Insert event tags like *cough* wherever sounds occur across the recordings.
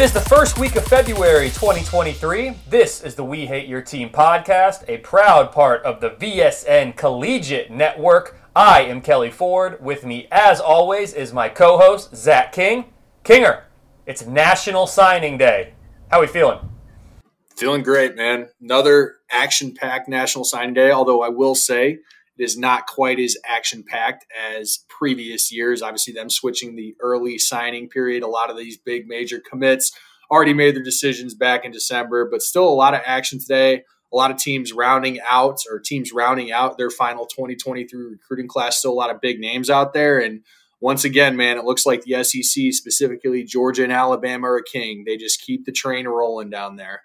It is the first week of February 2023. This is the We Hate Your Team podcast, a proud part of the VSN Collegiate Network. I am Kelly Ford. With me, as always, is my co host, Zach King. Kinger, it's National Signing Day. How are we feeling? Feeling great, man. Another action packed National Signing Day, although I will say it is not quite as action packed as previous years. Obviously, them switching the early signing period. A lot of these big major commits already made their decisions back in December, but still a lot of action today. A lot of teams rounding out or teams rounding out their final 2023 recruiting class. Still a lot of big names out there. And once again, man, it looks like the SEC, specifically Georgia and Alabama, are king. They just keep the train rolling down there.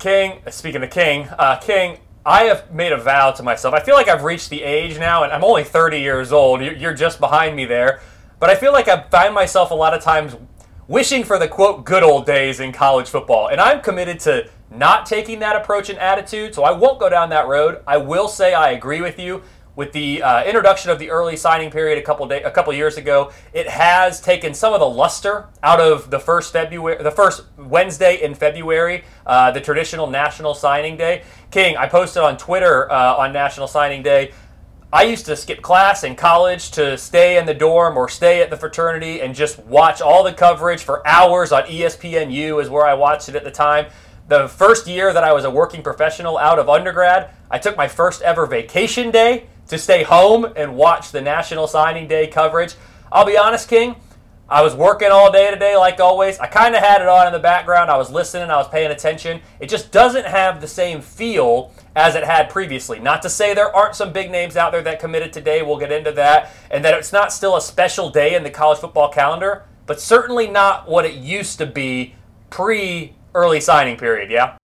King, speaking of King, uh, King, I have made a vow to myself. I feel like I've reached the age now, and I'm only 30 years old. You're just behind me there. But I feel like I find myself a lot of times wishing for the quote good old days in college football. And I'm committed to not taking that approach and attitude, so I won't go down that road. I will say I agree with you with the uh, introduction of the early signing period a couple day, a couple years ago, it has taken some of the luster out of the first February, the first Wednesday in February, uh, the traditional National Signing Day. King, I posted on Twitter uh, on National Signing Day. I used to skip class in college to stay in the dorm or stay at the fraternity and just watch all the coverage for hours on ESPNU is where I watched it at the time. The first year that I was a working professional out of undergrad, I took my first ever vacation day to stay home and watch the National Signing Day coverage. I'll be honest, King, I was working all day today, like always. I kind of had it on in the background. I was listening, I was paying attention. It just doesn't have the same feel as it had previously. Not to say there aren't some big names out there that committed today, we'll get into that, and that it's not still a special day in the college football calendar, but certainly not what it used to be pre early signing period, yeah?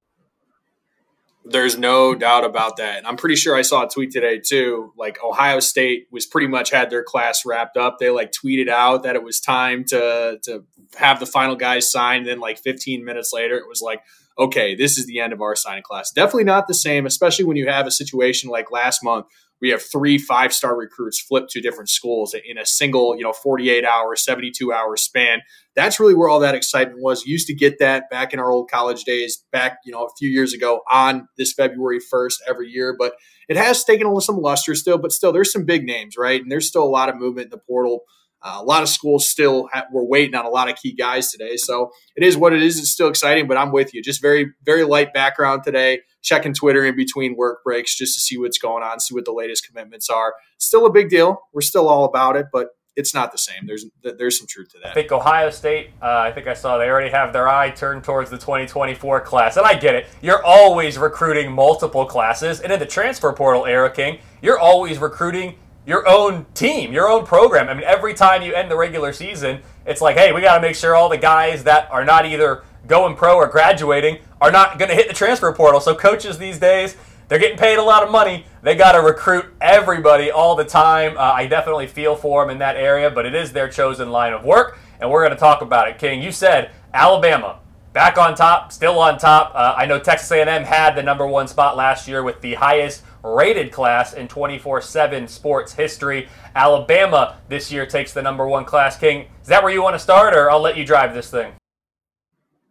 There's no doubt about that. And I'm pretty sure I saw a tweet today too. Like Ohio State was pretty much had their class wrapped up. They like tweeted out that it was time to to have the final guys signed. Then like 15 minutes later, it was like, okay, this is the end of our signing class. Definitely not the same, especially when you have a situation like last month we have three five star recruits flip to different schools in a single, you know, 48 hour, 72 hour span. That's really where all that excitement was. used to get that back in our old college days, back, you know, a few years ago on this February 1st every year. But it has taken some luster still, but still, there's some big names, right? And there's still a lot of movement in the portal. Uh, a lot of schools still ha- were waiting on a lot of key guys today. So it is what it is. It's still exciting, but I'm with you. Just very, very light background today checking Twitter in between work breaks just to see what's going on, see what the latest commitments are. Still a big deal. We're still all about it, but it's not the same. There's there's some truth to that. I think Ohio State. Uh, I think I saw they already have their eye turned towards the 2024 class, and I get it. You're always recruiting multiple classes, and in the transfer portal era, King, you're always recruiting your own team, your own program. I mean, every time you end the regular season, it's like, hey, we got to make sure all the guys that are not either going pro or graduating are not going to hit the transfer portal. So coaches these days, they're getting paid a lot of money. They got to recruit everybody all the time. Uh, I definitely feel for them in that area, but it is their chosen line of work, and we're going to talk about it. King, you said Alabama back on top, still on top. Uh, I know Texas A&M had the number one spot last year with the highest rated class in 24/7 sports history. Alabama this year takes the number one class. King, is that where you want to start, or I'll let you drive this thing?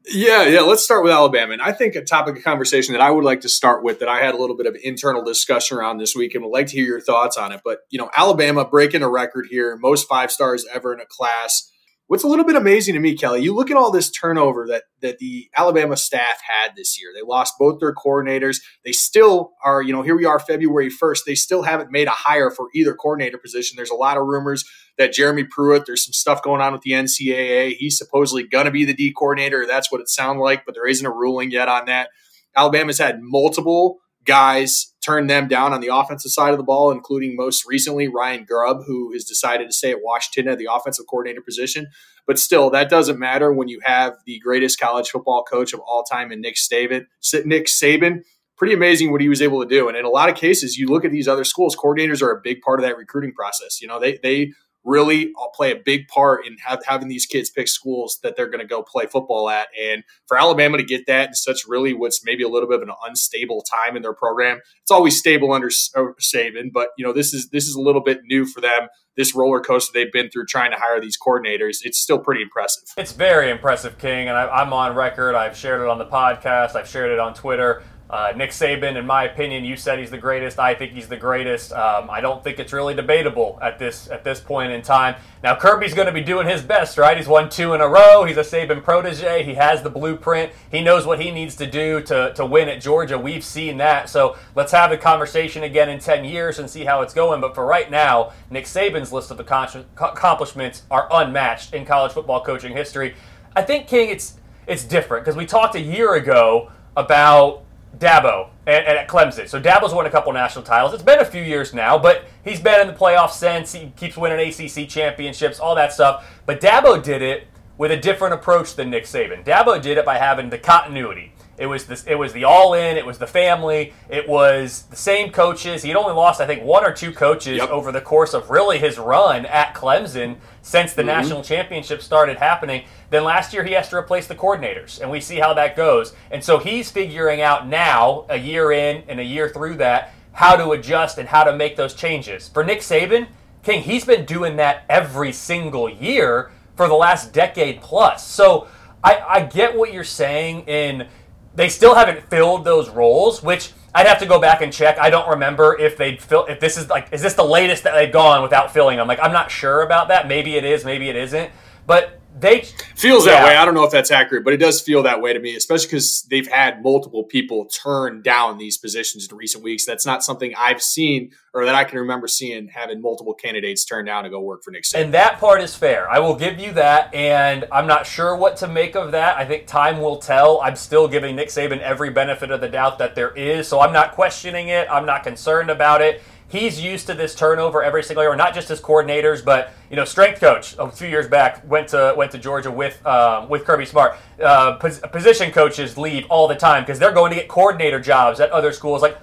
Yeah, yeah. Let's start with Alabama. And I think a topic of conversation that I would like to start with that I had a little bit of internal discussion around this week and would like to hear your thoughts on it. But, you know, Alabama breaking a record here, most five stars ever in a class. What's a little bit amazing to me, Kelly, you look at all this turnover that that the Alabama staff had this year. They lost both their coordinators. They still are, you know, here we are February 1st. They still haven't made a hire for either coordinator position. There's a lot of rumors that Jeremy Pruitt, there's some stuff going on with the NCAA. He's supposedly going to be the D coordinator. That's what it sounds like, but there isn't a ruling yet on that. Alabama's had multiple guys turn them down on the offensive side of the ball, including most recently Ryan Grubb, who has decided to stay at Washington at the offensive coordinator position. But still, that doesn't matter when you have the greatest college football coach of all time in Nick Saban. Nick Saban, pretty amazing what he was able to do. And in a lot of cases, you look at these other schools, coordinators are a big part of that recruiting process. You know, they they really play a big part in have, having these kids pick schools that they're going to go play football at. And for Alabama to get that in such really what's maybe a little bit of an unstable time in their program, it's always stable under uh, Saban, but you know this is this is a little bit new for them. This roller coaster they've been through trying to hire these coordinators, it's still pretty impressive. It's very impressive, King, and I, I'm on record. I've shared it on the podcast. I've shared it on Twitter. Uh, Nick Saban, in my opinion, you said he's the greatest. I think he's the greatest. Um, I don't think it's really debatable at this at this point in time. Now Kirby's going to be doing his best, right? He's won two in a row. He's a Saban protege. He has the blueprint. He knows what he needs to do to, to win at Georgia. We've seen that. So let's have the conversation again in 10 years and see how it's going. But for right now, Nick Saban's list of accomplishments are unmatched in college football coaching history. I think King, it's it's different because we talked a year ago about Dabo and, and, at Clemson. So Dabo's won a couple national titles. It's been a few years now, but he's been in the playoffs since. He keeps winning ACC championships, all that stuff. But Dabo did it with a different approach than Nick Saban. Dabo did it by having the continuity. It was this. It was the all in. It was the family. It was the same coaches. He had only lost, I think, one or two coaches yep. over the course of really his run at Clemson since the mm-hmm. national championship started happening. Then last year he has to replace the coordinators, and we see how that goes. And so he's figuring out now, a year in and a year through that, how to adjust and how to make those changes. For Nick Saban, King, he's been doing that every single year for the last decade plus. So I, I get what you're saying in they still haven't filled those roles, which I'd have to go back and check. I don't remember if they fill if this is like is this the latest that they've gone without filling them. Like I'm not sure about that. Maybe it is, maybe it isn't. But they feels that way. I don't know if that's accurate, but it does feel that way to me, especially because they've had multiple people turn down these positions in recent weeks. That's not something I've seen or that I can remember seeing having multiple candidates turn down to go work for Nick Saban. And that part is fair. I will give you that, and I'm not sure what to make of that. I think time will tell. I'm still giving Nick Saban every benefit of the doubt that there is, so I'm not questioning it. I'm not concerned about it he's used to this turnover every single year, not just as coordinators, but you know, strength coach a few years back went to went to Georgia with um, with Kirby Smart. Uh, pos- position coaches leave all the time because they're going to get coordinator jobs at other schools. Like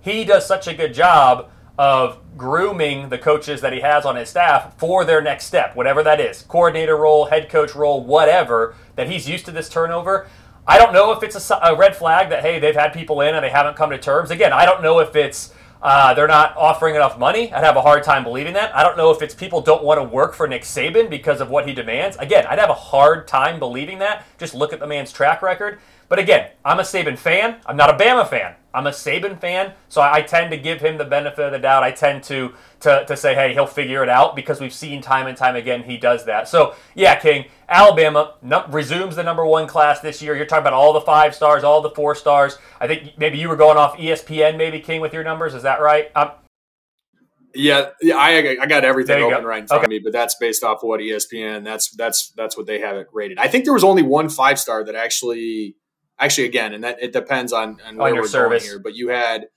he does such a good job of grooming the coaches that he has on his staff for their next step, whatever that is, coordinator role, head coach role, whatever. That he's used to this turnover. I don't know if it's a, a red flag that hey they've had people in and they haven't come to terms. Again, I don't know if it's uh, they're not offering enough money. I'd have a hard time believing that. I don't know if it's people don't want to work for Nick Saban because of what he demands. Again, I'd have a hard time believing that. Just look at the man's track record. But again, I'm a Saban fan. I'm not a Bama fan. I'm a Saban fan, so I tend to give him the benefit of the doubt. I tend to, to, to say, hey, he'll figure it out because we've seen time and time again he does that. So, yeah, King, Alabama resumes the number one class this year. You're talking about all the five stars, all the four stars. I think maybe you were going off ESPN, maybe, King, with your numbers. Is that right? Um, yeah, yeah, I I got everything open go. right in front okay. of me, but that's based off of what ESPN. That's that's that's what they have it rated. I think there was only one five star that actually actually again, and that it depends on, on where we're service. going here. But you had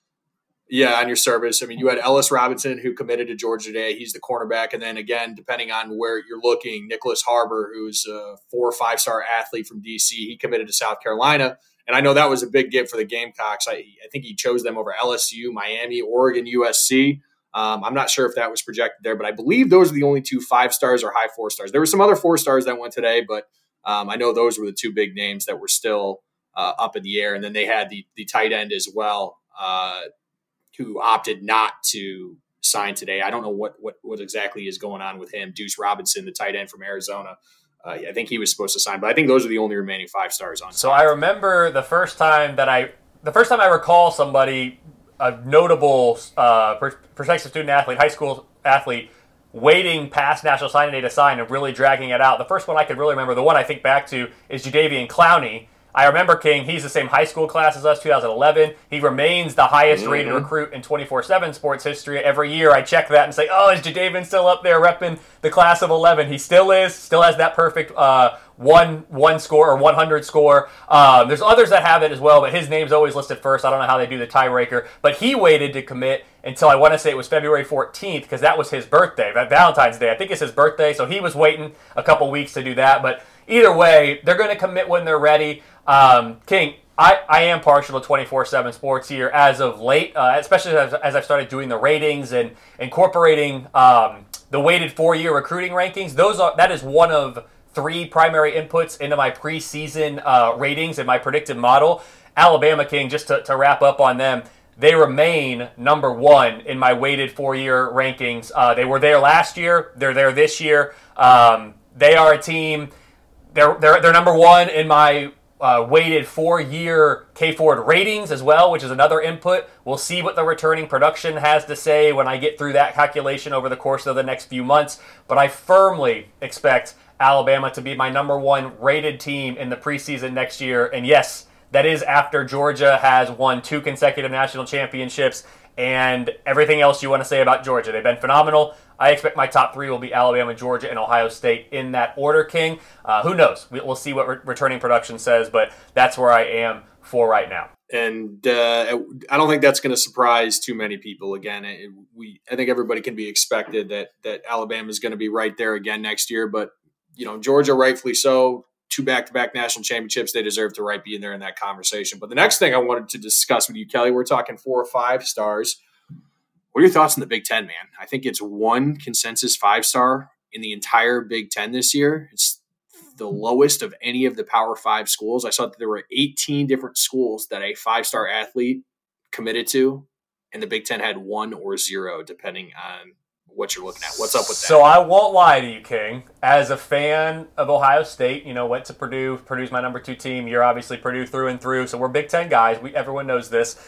yeah, on your service. I mean, you had Ellis Robinson who committed to Georgia today. He's the cornerback, and then again, depending on where you're looking, Nyckoles Harbor, who's a four or five star athlete from DC, he committed to South Carolina. And I know that was a big get for the Gamecocks. I, I think he chose them over LSU, Miami, Oregon, USC. Um, I'm not sure if that was projected there, but I believe those are the only two five stars or high four stars. There were some other four stars that went today, but um, I know those were the two big names that were still uh, up in the air. And then they had the the tight end as well, uh, who opted not to sign today. I don't know what, what what exactly is going on with him. Duce Robinson, the tight end from Arizona. Uh, I think he was supposed to sign, but I think those are the only remaining five stars on. So I remember the first time that I, the first time I recall somebody, a notable uh, prospective student athlete, high school athlete, waiting past National Signing Day to sign and really dragging it out. The first one I could really remember, the one I think back to, is Jadeveon Clowney, I remember King, he's the same high school class as us, 2011. He remains the highest mm-hmm. rated recruit in 24 7 sports history. Every year I check that and say, oh, is Jadeveon still up there repping the class of 11? He still is, still has that perfect uh, one one score or 100 score. Um, there's others that have it as well, but his name's always listed first. I don't know how they do the tiebreaker, but he waited to commit until I want to say it was February 14th because that was his birthday, that Valentine's Day. I think it's his birthday, so he was waiting a couple weeks to do that. But either way, they're going to commit when they're ready. Um, King, I, I am partial to 24 7 sports here as of late, uh, especially as, as, I've started doing the ratings and incorporating um, the weighted four-year recruiting rankings. Those are that is one of three primary inputs into my preseason uh, ratings and my predictive model. Alabama King, just to, to wrap up on them, they remain number one in my weighted four-year rankings. Uh, they were there last year. They're there this year. Um, they are a team. They're, they're, they're number one in my uh, weighted four year K Ford ratings as well, which is another input. We'll see what the returning production has to say when I get through that calculation over the course of the next few months. But I firmly expect Alabama to be my number one rated team in the preseason next year. And yes, that is after Georgia has won two consecutive national championships and everything else you want to say about Georgia. They've been phenomenal. I expect my top three will be Alabama, Georgia, and Ohio State in that order, King. Uh, who knows? We'll see what re- returning production says, but that's where I am for right now. And uh, I don't think that's going to surprise too many people. Again, it, we I think everybody can be expected that that Alabama is going to be right there again next year. But you know, Georgia, rightfully so, two back-to-back national championships. They deserve to right be in there in that conversation. But the next thing I wanted to discuss with you, Kelly, we're talking four or five stars. What are your thoughts on the Big Ten, man? I think it's one consensus five star in the entire Big Ten this year. It's the mm-hmm. lowest of any of the Power Five schools. I saw that there were 18 different schools that a five star athlete committed to, and the Big Ten had one or zero, depending on what you're looking at. What's up with that? So I won't lie to you, King. As a fan of Ohio State, you know, went to Purdue. Purdue's my number two team. You're obviously Purdue through and through. So we're Big Ten guys. We everyone knows this.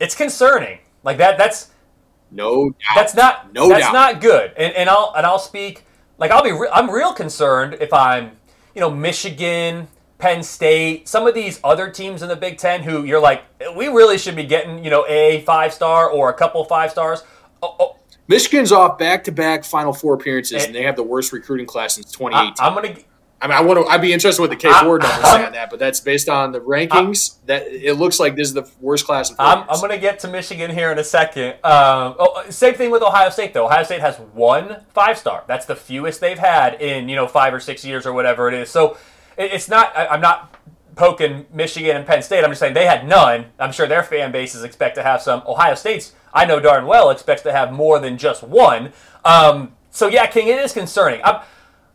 It's concerning. Like that. That's no doubt. That's not no that's doubt. not good. And, and I'll and I'll speak like I'll be re- I'm real concerned if I'm you know Michigan, Penn State, some of these other teams in the Big Ten who you're like we really should be getting you know a five star or a couple five stars. Oh, oh. Michigan's off back to back Final Four appearances, and, and, they have the worst recruiting class since 2018. I, am gonna I mean, I want to. I'd be interested with the K four numbers say on that, but that's based on the rankings. I, that it looks like this is the worst class. In I'm, I'm going to get to Michigan here in a second. Um, oh, same thing with Ohio State, though. Ohio State has one five star. That's the fewest they've had in you know five or six years or whatever it is. So it, it's not. I, I'm not poking Michigan and Penn State. I'm just saying they had none. I'm sure their fan bases expect to have some. Ohio State's, I know darn well, expects to have more than just one. Um, so yeah, King, it is concerning. I'm,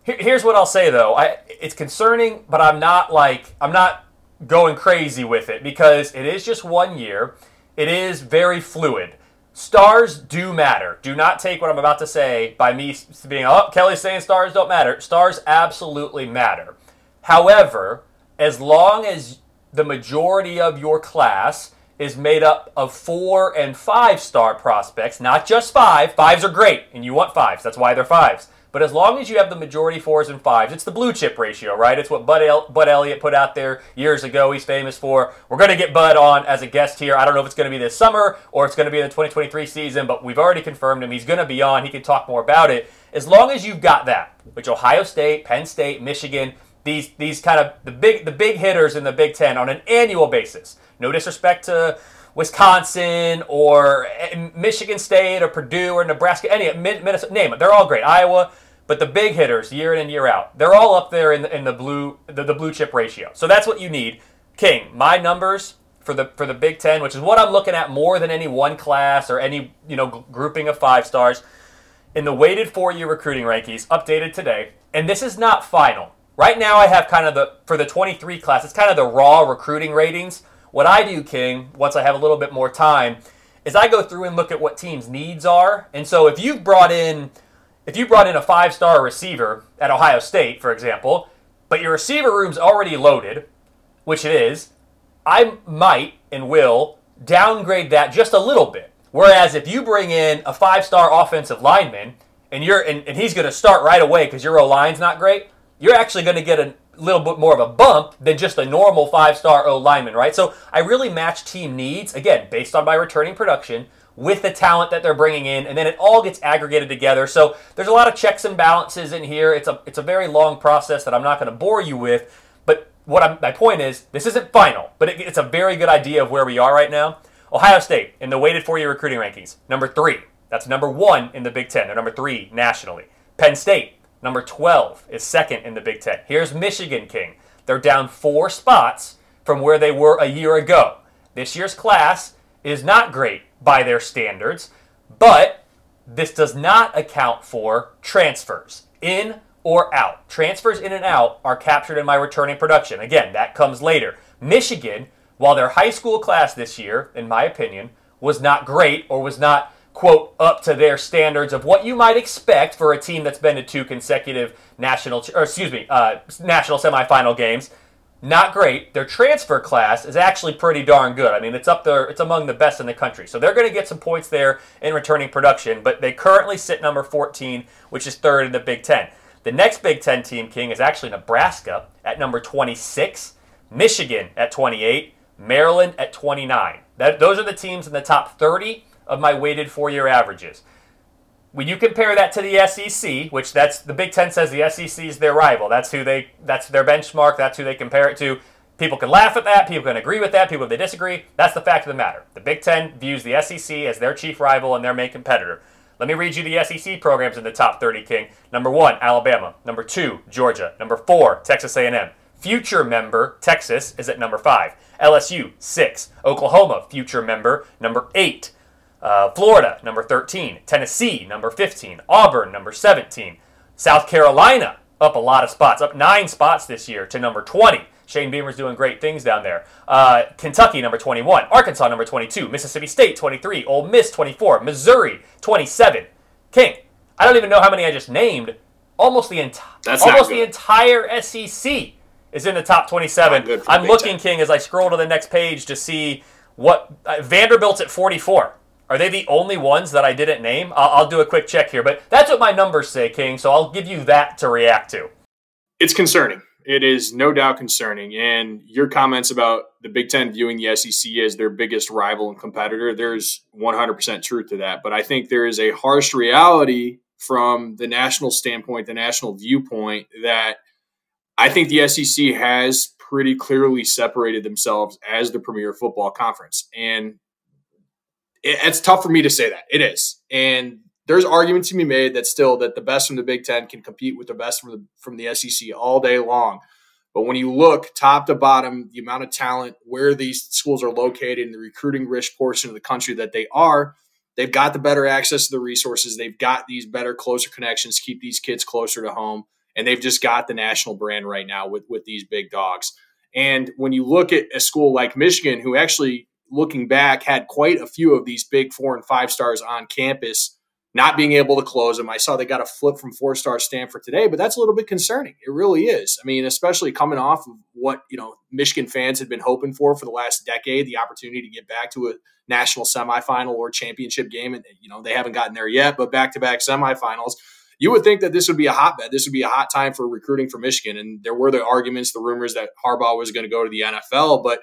Here's what I'll say though. I it's concerning, but I'm not like I'm not going crazy with it because it is just one year. It is very fluid. Stars do matter. Do not take what I'm about to say by me being, oh, Kelly's saying stars don't matter. Stars absolutely matter. However, as long as the majority of your class is made up of four and five star prospects, not just five. Fives are great, and you want fives. That's why they're fives. But as long as you have the majority fours and fives, it's the blue chip ratio, right? It's what Bud, El- Bud Elliott put out there years ago. He's famous for. We're going to get Bud on as a guest here. I don't know if it's going to be this summer or it's going to be in the 2023 season, but we've already confirmed him. He's going to be on. He can talk more about it. As long as you've got that, which Ohio State, Penn State, Michigan, these these kind of the big the big hitters in the Big Ten on an annual basis. No disrespect to Wisconsin or eh, Michigan State or Purdue or Nebraska, any Minnesota, name it. They're all great. Iowa. But the big hitters, year in and year out, they're all up there in the, in the blue the, the blue chip ratio. So that's what you need. King, my numbers for the for the Big Ten, which is what I'm looking at more than any one class or any you know grouping of five stars, in the weighted four-year recruiting rankings updated today. And this is not final. Right now, I have kind of the for the 23 class. It's kind of the raw recruiting ratings. What I do, King, once I have a little bit more time, is I go through and look at what teams' needs are. And so if you've brought in if you brought in a five star receiver at Ohio State, for example, but your receiver room's already loaded, which it is, I might and will downgrade that just a little bit. Whereas if you bring in a five star offensive lineman and you're and, and he's going to start right away because your O line's not great, you're actually going to get a little bit more of a bump than just a normal five star O lineman, right? So I really match team needs again based on my returning production with the talent that they're bringing in, and then it all gets aggregated together. So there's a lot of checks and balances in here. It's a it's a very long process that I'm not going to bore you with. But what I'm, my point is, this isn't final, but it, it's a very good idea of where we are right now. Ohio State in the weighted four-year recruiting rankings, number three. That's number one in the Big Ten. They're number three nationally. Penn State, number 12, is second in the Big Ten. Here's Michigan King. They're down four spots from where they were a year ago. This year's class is not great by their standards, but this does not account for transfers in or out. Transfers in and out are captured in my returning production. Again, that comes later. Michigan, while their high school class this year, in my opinion, was not great or was not quote up to their standards of what you might expect for a team that's been to two consecutive national or excuse me uh, national semifinal games not great. Their transfer class is actually pretty darn good. I mean it's up there it's among the best in the country. So they're going to get some points there in returning production but they currently sit number 14 which is third in the big ten. The next big ten team king is actually nebraska at number 26 michigan at 28 maryland at 29 that, those are the teams in the top 30 of my weighted four year averages. When you compare that to the SEC, which that's the Big Ten says the SEC is their rival. That's who they that's their benchmark. That's who they compare it to. People can laugh at that. People can agree with that. People they disagree. That's the fact of the matter. The Big Ten views the SEC as their chief rival and their main competitor. Let me read you the SEC programs in the top 30, King. Number one, Alabama. Number two, Georgia. Number four, Texas A&M. Future member Texas is at number five. LSU six. Oklahoma, future member number eight. Uh, Florida, number 13. Tennessee, number 15. Auburn, number 17. South Carolina, up a lot of spots, up nine spots this year to number 20. Shane Beamer's doing great things down there. Uh, Kentucky, number 21. Arkansas, number 22. Mississippi State, 23. Ole Miss, 24. Missouri, 27. King, I don't even know how many I just named. Almost the entire, almost the entire SEC is in the top 27. I'm looking, King, as I scroll to the next page to see what uh, Vanderbilt's at 44. Are they the only ones that I didn't name? I'll, I'll, do a quick check here, but that's what my numbers say, King. So I'll give you that to react to. It's concerning. It is no doubt concerning. And your comments about the Big Ten viewing the SEC as their biggest rival and competitor, there's 100% truth to that. But I think there is a harsh reality from the national standpoint, the national viewpoint, that I think the SEC has pretty clearly separated themselves as the premier football conference. And it, it's tough for me to say that. It is. And there's arguments to be made that still that the best from the Big Ten can compete with the best from the from the SEC all day long. But when you look top to bottom, the amount of talent, where these schools are located, in the recruiting rich portion of the country that they are, they've got the better access to the resources. They've got these better, closer connections, keep these kids closer to home, and they've just got the national brand right now with with these big dogs. And when you look at a school like Michigan, who actually looking back, had quite a few of these big four and five stars on campus, not being able to close them. I saw they got a flip from four star Stanford today, but that's a little bit concerning. It really is. I mean, especially coming off of what you know Michigan fans had been hoping for for the last decade, the opportunity to get back to a national semifinal or championship game, and you know they haven't gotten there yet, but back to back semifinals. You would think that this would be a hotbed. This would be a hot time for recruiting for Michigan, and there were the arguments, the rumors that Harbaugh was going to go to the NFL, but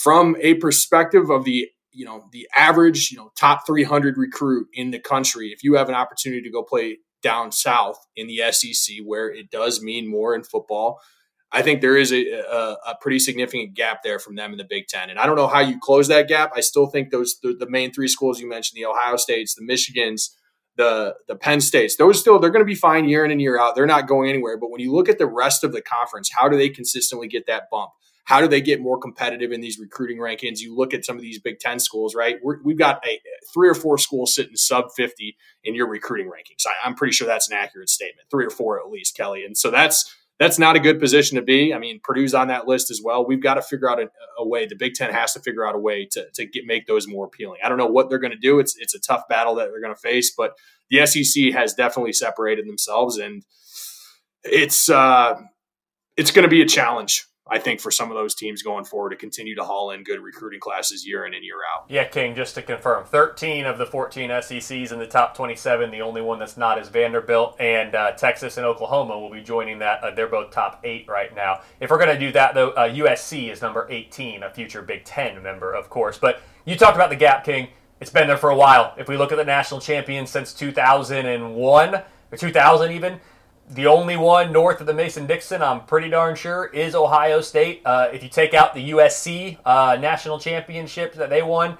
from a perspective of the you know the average you know top 300 recruit in the country if you have an opportunity to go play down south in the SEC where it does mean more in football I think there is a, a, a, pretty significant gap there from them in the Big Ten, and I don't know how you close that gap. I still think those the, the main three schools you mentioned, the Ohio States, the Michigans, the the Penn States, those still they're going to be fine year in and year out. They're not going anywhere. But when you look at the rest of the conference, how do they consistently get that bump? How do they get more competitive in these recruiting rankings? You look at some of these Big Ten schools, right? we have got a, three or four schools sitting sub 50 in your recruiting rankings. I, I'm pretty sure that's an accurate statement, three or four at least, Kelly. And so that's that's not a good position to be. I mean, Purdue's on that list as well. We've got to figure out a, a, way. The Big Ten has to figure out a way to, to get make those more appealing. I don't know what they're going to do. It's it's a tough battle that they're going to face, but the SEC has definitely separated themselves, and it's uh, it's going to be a challenge I think for some of those teams going forward to continue to haul in good recruiting classes year in and year out. Yeah, King, just to confirm 13 of the 14 SECs in the top 27. The only one that's not is Vanderbilt, and uh, Texas and Oklahoma will be joining that. Uh, they're both top eight right now. If we're going to do that, though, uh, USC is number 18, a future Big Ten member, of course. But you talked about the gap, King. It's been there for a while. If we look at the national champions since 2001, or 2000 even, the only one north of the Mason Dixon, I'm pretty darn sure, is Ohio State. Uh, if you take out the USC uh, national championship that they won,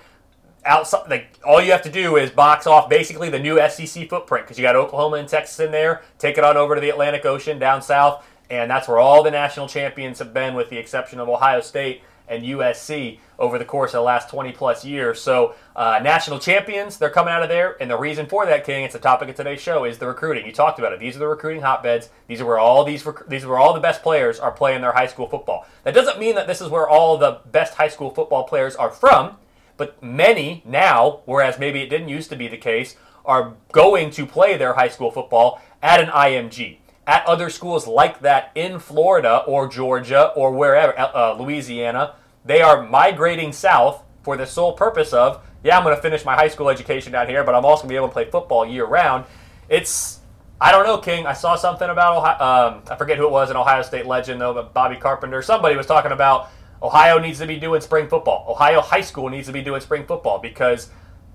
outside, like all you have to do is box off basically the new SEC footprint because you got Oklahoma and Texas in there. Take it on over to the Atlantic Ocean down south, and that's where all the national champions have been, with the exception of Ohio State. And USC over the course of the last 20 plus years. So, uh, national champions, they're coming out of there. And the reason for that, King, it's the topic of today's show, is the recruiting. You talked about it. These are the recruiting hotbeds. These are where all these rec- these are where all the best players are playing their high school football. That doesn't mean that this is where all the best high school football players are from, but many now, whereas maybe it didn't used to be the case, are going to play their high school football at an IMG at other schools like that in Florida or Georgia or wherever, uh, Louisiana, they are migrating south for the sole purpose of, yeah, I'm going to finish my high school education down here, but I'm also going to be able to play football year round. It's, I don't know, King. I saw something about Ohio. Um, I forget who it was, an Ohio State legend, though, but Bobby Carpenter. Somebody was talking about Ohio needs to be doing spring football. Ohio high school needs to be doing spring football because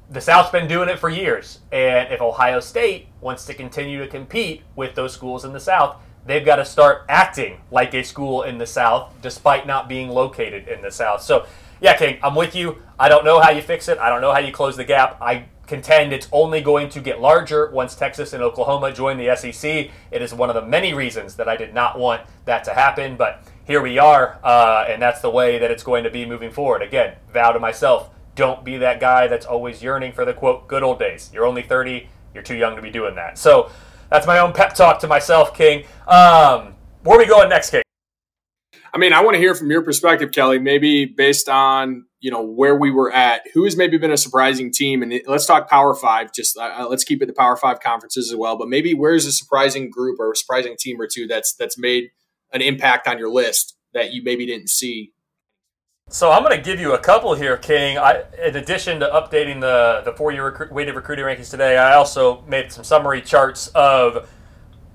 the South's been doing it for years. And if Ohio State wants to continue to compete with those schools in the South, they've got to start acting like a school in the South, despite not being located in the South. So, yeah, King, I'm with you. I don't know how you fix it. I don't know how you close the gap. I contend it's only going to get larger once Texas and Oklahoma join the SEC. It is one of the many reasons that I did not want that to happen, but here we are, uh, and that's the way that it's going to be moving forward. Again, vow to myself don't be that guy that's always yearning for the quote good old days. You're only 30. You're too young to be doing that. So that's my own pep talk to myself, King. Um, where are we going next, King? I mean, I want to hear from your perspective, Kelly. Maybe based on you know where we were at, who has maybe been a surprising team, and let's talk Power Five. Just uh, uh, let's keep it the Power Five conferences as well. But maybe where's a surprising group or a surprising team or two that's that's made an impact on your list that you maybe didn't see so I'm going to give you a couple here, King. I, in addition to updating the the four year recru- weighted recruiting rankings today, I also made some summary charts of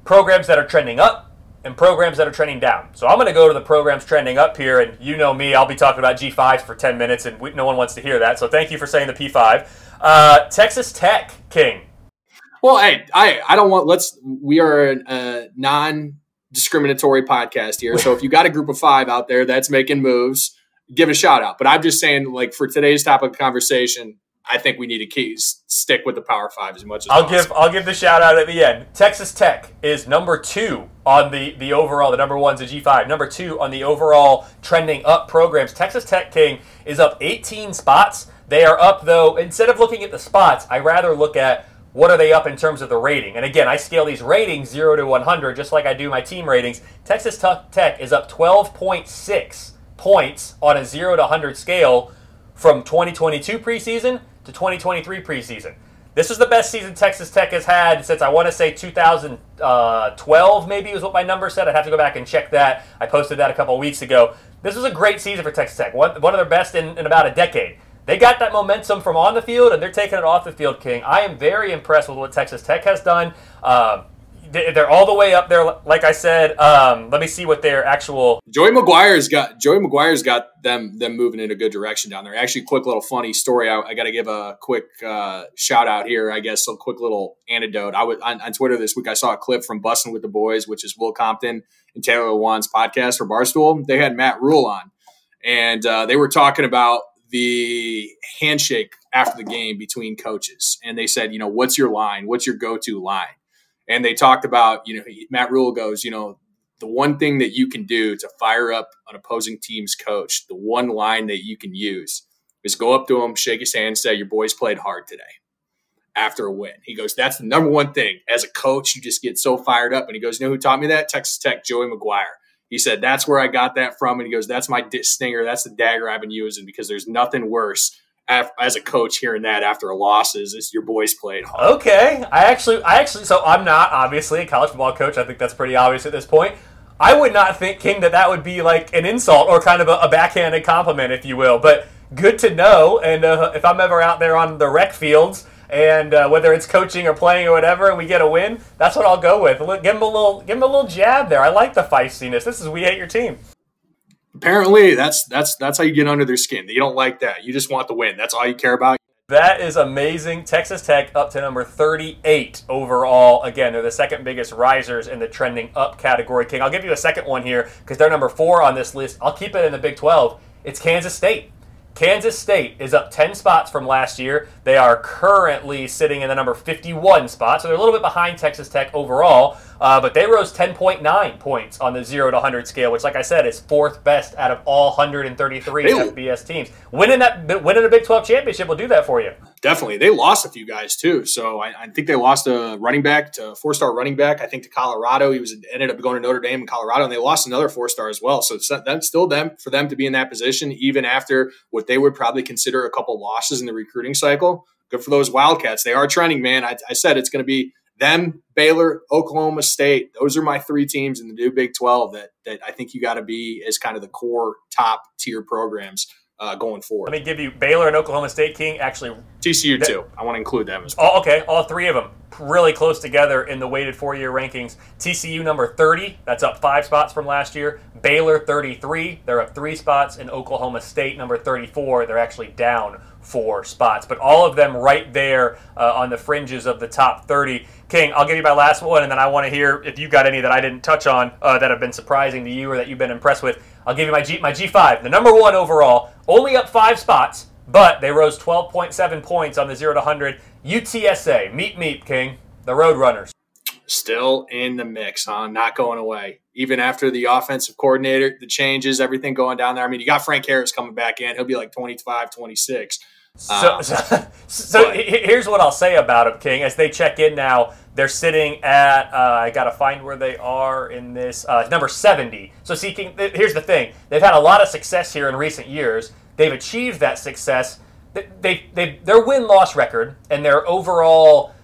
programs that are trending up and programs that are trending down. So I'm going to go to the programs trending up here, and you know me, I'll be talking about G5s for 10 minutes, and we, no one wants to hear that. So thank you for saying the P5. Uh, Texas Tech, King. Well, hey, I I don't want. Let's. We are a non discriminatory podcast here, so if you got a group of five out there that's making moves give a shout out. But I'm just saying, like for today's topic of conversation, I think we need to keep, stick with the Power Five as much as I'll possible. give I'll give the shout out at the end. Texas Tech is number two on the the overall. The number one's a G five. Number two on the overall trending up programs. Texas Tech King is up 18 spots. They are up though. Instead of looking at the spots, I rather look at what are they up in terms of the rating? And again, I scale these ratings 0 to 100 just like I do my team ratings. Texas Tech is up 12.6 points on a 0 to 100 scale from 2022 preseason to 2023 preseason. This is the best season Texas Tech has had since I want to say 2012, maybe was what my number said. I'd have to go back and check that. I posted that a couple weeks ago. This was a great season for Texas Tech, one, one of their best in, in about a decade. They got that momentum from on the field, and they're taking it off the field, King. I am very impressed with what Texas Tech has done. Um, they're all the way up there. Like I said, um, let me see what their actual. Joey McGuire's got Joey McGuire's got them them moving in a good direction down there. Actually, quick little funny story. I, I got to give a quick uh, shout out here. I guess a quick little anecdote. I was on, on, Twitter this week. I saw a clip from Bussin' with the Boys, which is Will Compton and Taylor Lewan's podcast for Barstool. They had Matt Rhule on, and uh, they were talking about the handshake after the game between coaches, and they said, you know, what's your line? What's your go to line? And they talked about you know Matt Rhule goes you know the one thing that you can do to fire up an opposing team's coach, the one line that you can use is go up to him, shake his hand, say your boys played hard today after a win. He goes, that's the number one thing. As a coach, you just get so fired up. And he goes, you know who taught me that? Texas Tech, Joey McGuire. He said, that's where I got that from. And he goes, that's my stinger. That's the dagger I've been using because there's nothing worse as a coach hearing that after a loss is, is your boys played hard. Okay, I actually, I actually, so I'm not obviously a college football coach. I think that's pretty obvious at this point. I would not think King that that would be like an insult or kind of a, a backhanded compliment, if you will. But good to know. And uh, if I'm ever out there on the rec fields, and uh, whether it's coaching or playing or whatever, and we get a win, that's what I'll go with. Give him a little, give him a little jab there. I like the feistiness. This is we hate your team apparently that's that's that's how you get under their skin. You don't like that. You just want the win. That's all you care about. That is amazing. Texas Tech up to number 38 overall. Again, they're the second biggest risers in the trending up category. King, I'll give you a second one here because they're number four on this list. I'll keep it in the Big 12. It's Kansas State. Kansas State is up 10 spots from last year. They are currently sitting in the number 51 spot, so they're a little bit behind Texas Tech overall. Uh, but they rose 10.9 points on the 0 to 100 scale, which, like I said, is fourth best out of all 133 They- FBS teams. Winning that, winning a Big 12 championship will do that for you. Definitely. They lost a few guys too. So I, I think they lost a running back to four star running back. I think to Colorado. He was ended up going to Notre Dame in Colorado, and they lost another four star as well. So that's still them for them to be in that position, even after what they would probably consider a couple losses in the recruiting cycle. Good for those Wildcats. They are trending, man. I, I said it's going to be them, Baylor, Oklahoma State. Those are my three teams in the new Big Twelve that that I think you got to be as kind of the core top tier programs uh, going forward. Let me give you Baylor and Oklahoma State King actually TCU too. I want to include them as well. All, okay, all three of them really close together in the weighted four-year rankings. TCU number 30, that's up five spots from last year. Baylor 33, they're up three spots. And Oklahoma State number 34, they're actually down four spots. But all of them right there uh, on the fringes of the top 30. King, I'll give you my last one, and then I want to hear if you got any that I didn't touch on uh, that have been surprising to you or that you've been impressed with. I'll give you my G my G5, the number one overall, only up five spots, but they rose 12.7 points on the zero to 100. UTSA, meet meet King, the Roadrunners. Still in the mix, huh? Not going away. Even after the offensive coordinator, the changes, everything going down there. I mean, you got Frank Harris coming back in. He'll be like 25, 26. So, Um, so, so but- here's what I'll say about them, King. As they check in now, they're sitting at, uh, I got to find where they are in this, uh, number 70. So, see, King, th- here's the thing. They've had a lot of success here in recent years. They've achieved that success. They, they, they, their win loss record and their overall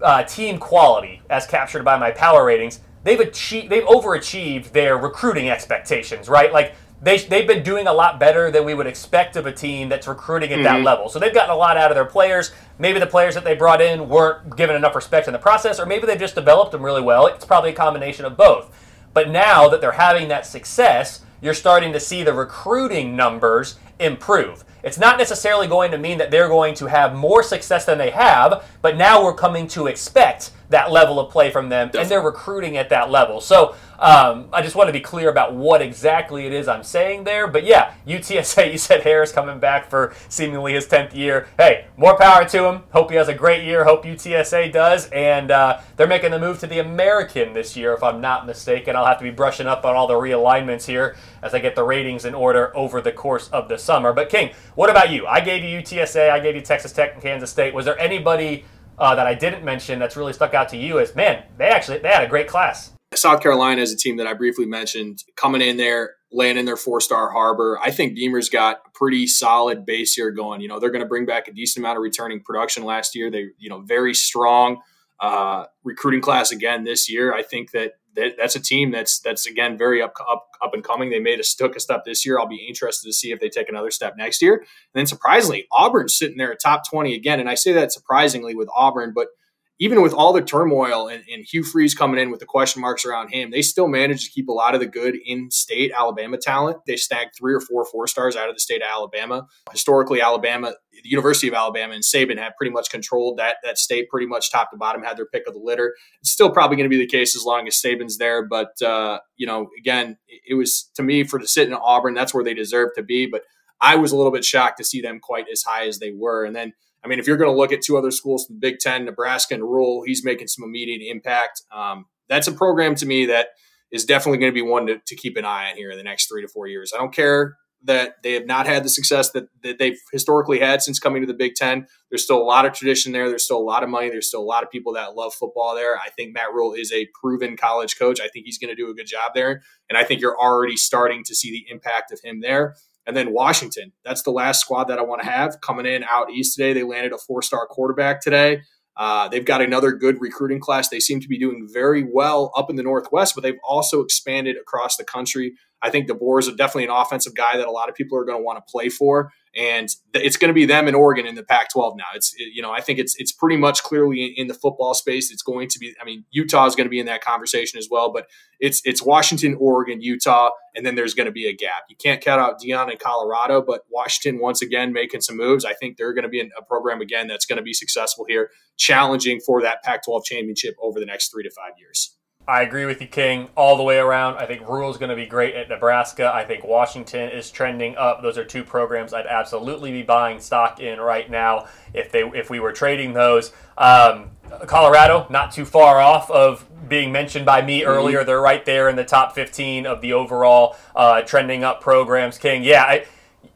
uh, team quality, as captured by my power ratings, they've achieved, they've overachieved their recruiting expectations, right? Like they, they've been doing a lot better than we would expect of a team that's recruiting at that mm-hmm. level. So they've gotten a lot out of their players. Maybe the players that they brought in weren't given enough respect in the process, or maybe they've just developed them really well. It's probably a combination of both. But now that they're having that success, you're starting to see the recruiting numbers improve. It's not necessarily going to mean that they're going to have more success than they have, but now we're coming to expect that level of play from them, and they're recruiting at that level. So um, I just want to be clear about what exactly it is I'm saying there. But yeah, UTSA, *laughs* you said Harris coming back for seemingly his 10th year. Hey, more power to him. Hope he has a great year. Hope UTSA does. And uh, they're making the move to the American this year, if I'm not mistaken. I'll have to be brushing up on all the realignments here as I get the ratings in order over the course of the summer. But King, what about you? I gave you UTSA, I gave you Texas Tech and Kansas State. Was there anybody uh, that I didn't mention that's really stuck out to you is, man? They actually they had a great class. South Carolina is a team that I briefly mentioned coming in there, laying in their four star harbor. I think Beamer's got a pretty solid base here going. You know, they're going to bring back a decent amount of returning production last year. They, you know, very strong uh, recruiting class again this year. I think that, that that's a team that's that's again very up up up and coming. They made a took a step this year. I'll be interested to see if they take another step next year. And then surprisingly, Auburn's sitting there at top twenty again. And I say that surprisingly with Auburn, but even with all the turmoil and, and Hugh Freeze coming in with the question marks around him, they still managed to keep a lot of the good in-state Alabama talent. They snagged three or four four stars out of the state of Alabama. Historically, Alabama, the University of Alabama, and Saban had pretty much controlled that that state pretty much top to bottom, had their pick of the litter. It's still probably going to be the case as long as Saban's there. But uh, you know, again, it was to me for to sit in Auburn, that's where they deserve to be. But I was a little bit shocked to see them quite as high as they were, and then. I mean, if you're going to look at two other schools the Big Ten, Nebraska and Rhule, he's making some immediate impact. Um, that's a program to me that is definitely going to be one to, to keep an eye on here in the next three to four years. I don't care that they have not had the success that, that they've historically had since coming to the Big Ten. There's still a lot of tradition there. There's still a lot of money. There's still a lot of people that love football there. I think Matt Rhule is a proven college coach. I think he's going to do a good job there. And I think you're already starting to see the impact of him there. And then Washington, that's the last squad that I want to have coming in out east today. They landed a four star quarterback today. Uh, they've got another good recruiting class. They seem to be doing very well up in the Northwest, but they've also expanded across the country. I think DeBoer is definitely an offensive guy that a lot of people are going to want to play for, and it's going to be them and Oregon in the Pac-12 now. It's you know I think it's it's pretty much clearly in the football space. It's going to be. I mean Utah is going to be in that conversation as well, but it's it's Washington, Oregon, Utah, and then there's going to be a gap. You can't cut out Deion in Colorado, but Washington once again making some moves. I think they're going to be in a program again that's going to be successful here, challenging for that Pac-12 championship over the next three to five years. I agree with you, King, all the way around. I think Rhule is going to be great at Nebraska. I think Washington is trending up. Those are two programs I'd absolutely be buying stock in right now if they if we were trading those. Um, Colorado, not too far off of being mentioned by me earlier. Mm-hmm. They're right there in the top 15 of the overall uh, trending up programs. King, yeah, I,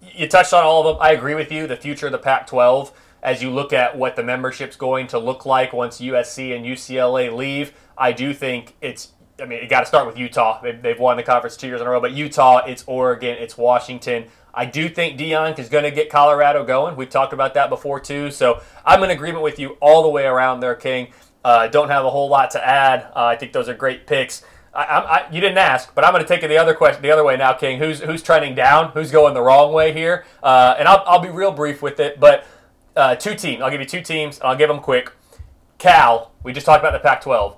you touched on all of them. I agree with you. The future of the Pac 12, as you look at what the membership's going to look like once USC and UCLA leave, I do think it's I mean, you got to start with Utah. They've, won the conference two years in a row, but Utah, it's Oregon, it's Washington. I do think Deion is going to get Colorado going. We've talked about that before too. So I'm in agreement with you all the way around there, King. Uh, don't have a whole lot to add. Uh, I think those are great picks. I, I, you didn't ask, but I'm going to take it the other question, the other way now, King. Who's who's trending down? Who's going the wrong way here? Uh, and I'll, I'll be real brief with it. But uh, two teams. I'll give you two teams. I'll give them quick. Cal. We just talked about the Pac-12.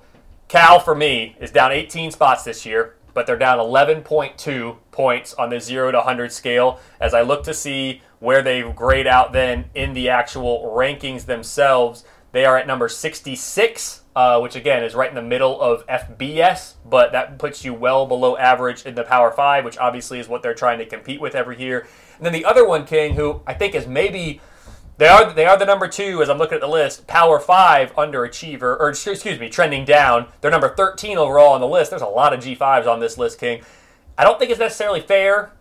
Cal for me is down 18 spots this year but they're down 11.2 points on the 0 to 100 scale as I look to see where they grade out then in the actual rankings themselves. They are at number 66, uh, which again is right in the middle of FBS, but that puts you well below average in the Power 5, which obviously is what they're trying to compete with every year. And then the other one, King, who I think is maybe they are they are the number two as I'm looking at the list. Power five underachiever, or excuse me, trending down. They're number 13 overall on the list. There's a lot of G5s on this list, King. I don't think it's necessarily fair,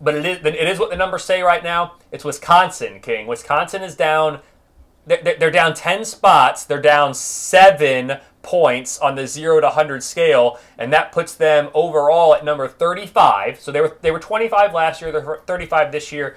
but it is it is what the numbers say right now. It's Wisconsin, King. Wisconsin is down. They're, they're down 10 spots. They're down seven points on the 0 to 100 scale and that puts them overall at number 35 so they were they were 25 last year they're 35 this year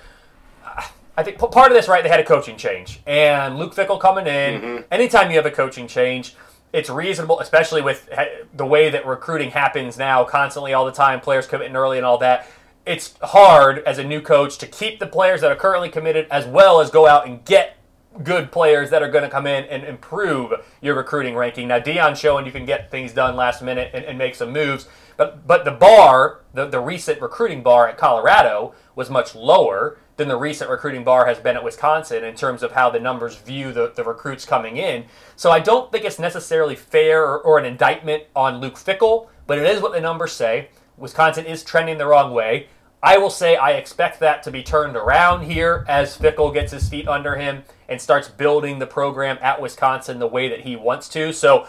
I think part of this, right? They had a coaching change, and Luke Fickell coming in. Mm-hmm. Anytime you have a coaching change, it's reasonable, especially with the way that recruiting happens now, constantly, all the time, players committing early and all that. It's hard as a new coach to keep the players that are currently committed, as well as go out and get good players that are going to come in and improve your recruiting ranking. Now, Deion showing you can get things done last minute and, and make some moves, but but the bar, the the recent recruiting bar at Colorado was much lower than the recent recruiting bar has been at Wisconsin in terms of how the numbers view the, the recruits coming in. So I don't think it's necessarily fair or, or an indictment on Luke Fickell, but it is what the numbers say. Wisconsin is trending the wrong way. I will say I expect that to be turned around here as Fickell gets his feet under him and starts building the program at Wisconsin the way that he wants to. So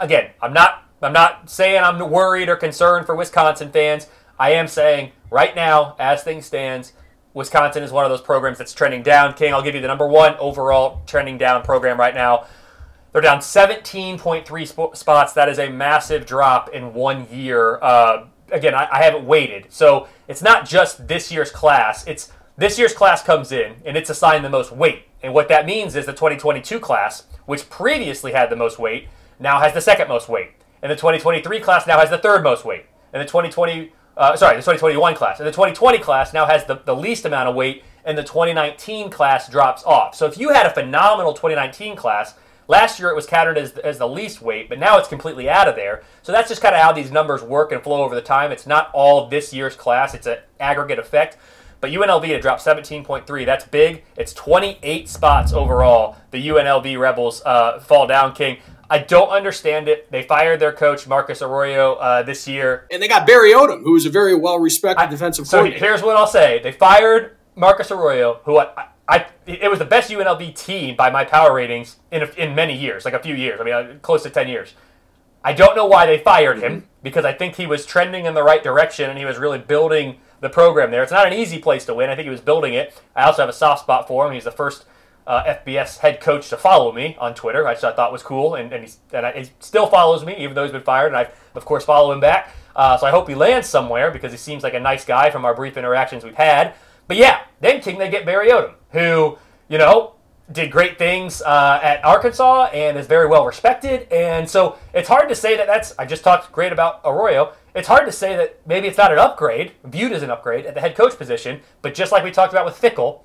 again, I'm not I'm not saying I'm worried or concerned for Wisconsin fans. I am saying right now, as things stands, Wisconsin is one of those programs that's trending down. King, I'll give you the number one overall trending down program right now. They're down 17.3 sp- spots. That is a massive drop in one year. Uh, again, I, I haven't waited. So it's not just this year's class. It's this year's class comes in and it's assigned the most weight. And what that means is the 2022 class, which previously had the most weight, now has the second most weight. And the 2023 class now has the third most weight. And the 2020 uh, sorry, the 2021 class. And the 2020 class now has the, the least amount of weight, and the 2019 class drops off. So if you had a phenomenal 2019 class, last year it was counted as, as the least weight, but now it's completely out of there. So that's just kind of how these numbers work and flow over the time. It's not all this year's class, it's an aggregate effect. But UNLV to drop 17.3, that's big. It's 28 spots overall. The UNLV Rebels uh, fall down, King. I don't understand it. They fired their coach Marcus Arroyo uh, this year, and they got Barry Odom, who is a very well-respected defensive so coordinator. here's what I'll say: They fired Marcus Arroyo, who I, I, it was the best UNLV team by my power ratings in a, in many years, like a few years. I mean, uh, close to ten years. I don't know why they fired him mm-hmm. because I think he was trending in the right direction and he was really building the program there. It's not an easy place to win. I think he was building it. I also have a soft spot for him. He's the first uh, FBS head coach to follow me on Twitter, which I thought was cool, and, and, and I, he still follows me, even though he's been fired, and I, of course, follow him back. Uh, so I hope he lands somewhere because he seems like a nice guy from our brief interactions we've had. But yeah, then King, they get Barry Odom, who, you know, did great things uh, at Arkansas and is very well respected. And so it's hard to say that that's, I just talked great about Arroyo. It's hard to say that maybe it's not an upgrade, viewed as an upgrade at the head coach position, but just like we talked about with Fickell,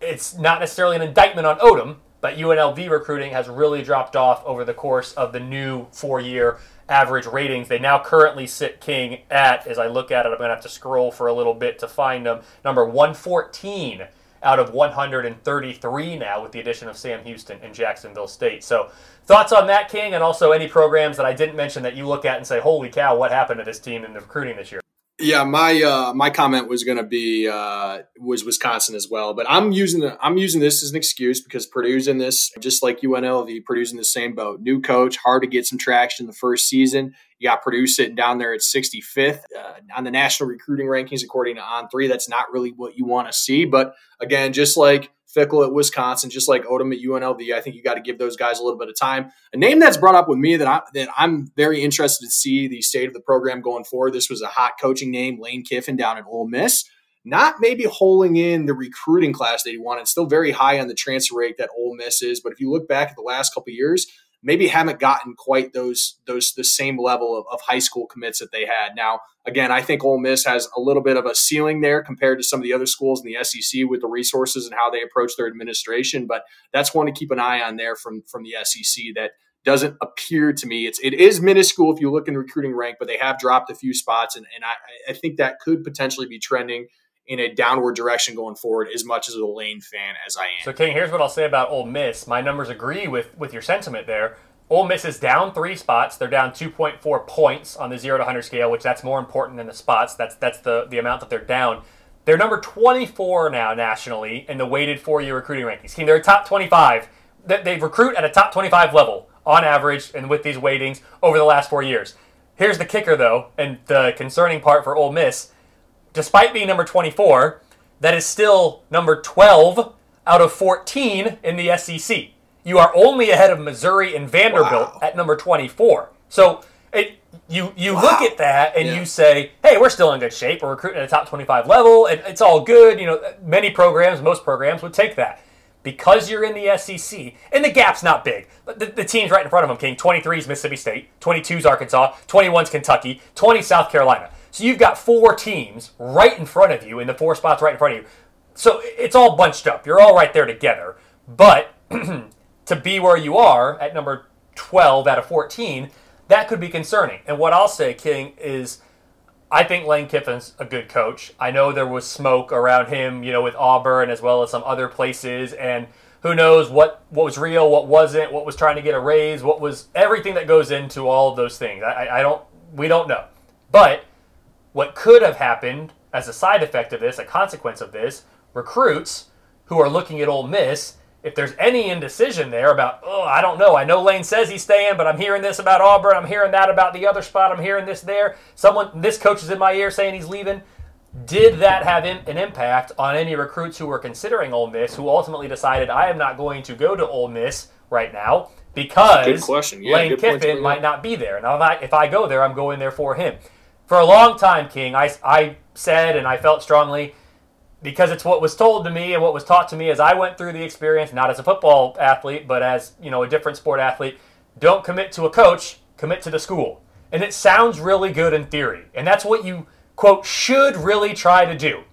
it's not necessarily an indictment on Odom, but UNLV recruiting has really dropped off over the course of the new four year average ratings. They now currently sit King at, as I look at it, I'm going to have to scroll for a little bit to find them, number 114 out of 133 now with the addition of Sam Houston and Jacksonville State. So, thoughts on that, King, and also any programs that I didn't mention that you look at and say, holy cow, what happened to this team in the recruiting this year? Yeah, my uh, my comment was going to be uh, was Wisconsin as well, but I'm using the, I'm using this as an excuse because Purdue's in this just like UNLV. Purdue's in the same boat. New coach, hard to get some traction in the first season. You got Purdue sitting down there at 65th uh, on the national recruiting rankings, according to On3. That's not really what you want to see. But again, just like Fickell at Wisconsin, just like Odom at UNLV, I think you got to give those guys a little bit of time. A name that's brought up with me that, I, that I'm very interested to see the state of the program going forward. This was a hot coaching name, Lane Kiffin down at Ole Miss not maybe holding in the recruiting class that he wanted. Still very high on the transfer rate that Ole Miss is. But if you look back at the last couple years, maybe haven't gotten quite those those the same level of, of, high school commits that they had. Now, again, I think Ole Miss has a little bit of a ceiling there compared to some of the other schools in the SEC with the resources and how they approach their administration. But that's one to keep an eye on there from from the SEC that doesn't appear to me it's it is minuscule if you look in recruiting rank, but they have dropped a few spots, and, and I, I think that could potentially be trending in a downward direction going forward as much as a Lane fan as I am. So King, here's what I'll say about Ole Miss. My numbers agree with with your sentiment there. Ole Miss is down three spots. They're down 2.4 points on the zero to 100 scale, which that's more important than the spots. That's that's the the amount that they're down. They're number 24 now nationally in the weighted four-year recruiting rankings. King, they're top 25. They recruit at a top 25 level on average, and with these weightings over the last four years. Here's the kicker, though, and the concerning part for Ole Miss despite being number 24, that is still number 12 out of 14 in the SEC. You are only ahead of Missouri and Vanderbilt wow. at number 24. So it, you you wow. look at that and yeah. you say, hey, we're still in good shape. We're recruiting at a top 25 level. and it's all good. You know, many programs, most programs would take that. Because you're in the SEC, and the gap's not big. The, the team's right in front of them, King. 23 is Mississippi State, 22 is Arkansas, 21 is Kentucky, 20 South Carolina. So you've got four teams right in front of you in the four spots right in front of you. So it's all bunched up. You're all right there together. But *clears throat* to be where you are at number 12 out of 14, that could be concerning. And what I'll say, King, is I think Lane Kiffin's a good coach. I know there was smoke around him, you know, with Auburn as well as some other places, and who knows what what was real, what wasn't, what was trying to get a raise, what was everything that goes into all of those things. I, I don't, we don't know, but what could have happened as a side effect of this, a consequence of this, recruits who are looking at Ole Miss, if there's any indecision there about, oh, I don't know. I know Lane says he's staying, but I'm hearing this about Auburn. I'm hearing that about the other spot. I'm hearing this there. Someone, this coach is in my ear saying he's leaving. Did that have an impact on any recruits who were considering Ole Miss, who ultimately decided I am not going to go to Ole Miss right now because yeah, Lane Kiffin might not be there. Now, if I, if I go there, I'm going there for him for a long time, King, I, I said and I felt strongly because it's what was told to me and what was taught to me as I went through the experience, not as a football athlete, but as you know a different sport athlete. Don't commit to a coach, commit to the school. And it sounds really good in theory, and that's what you quote should really try to do.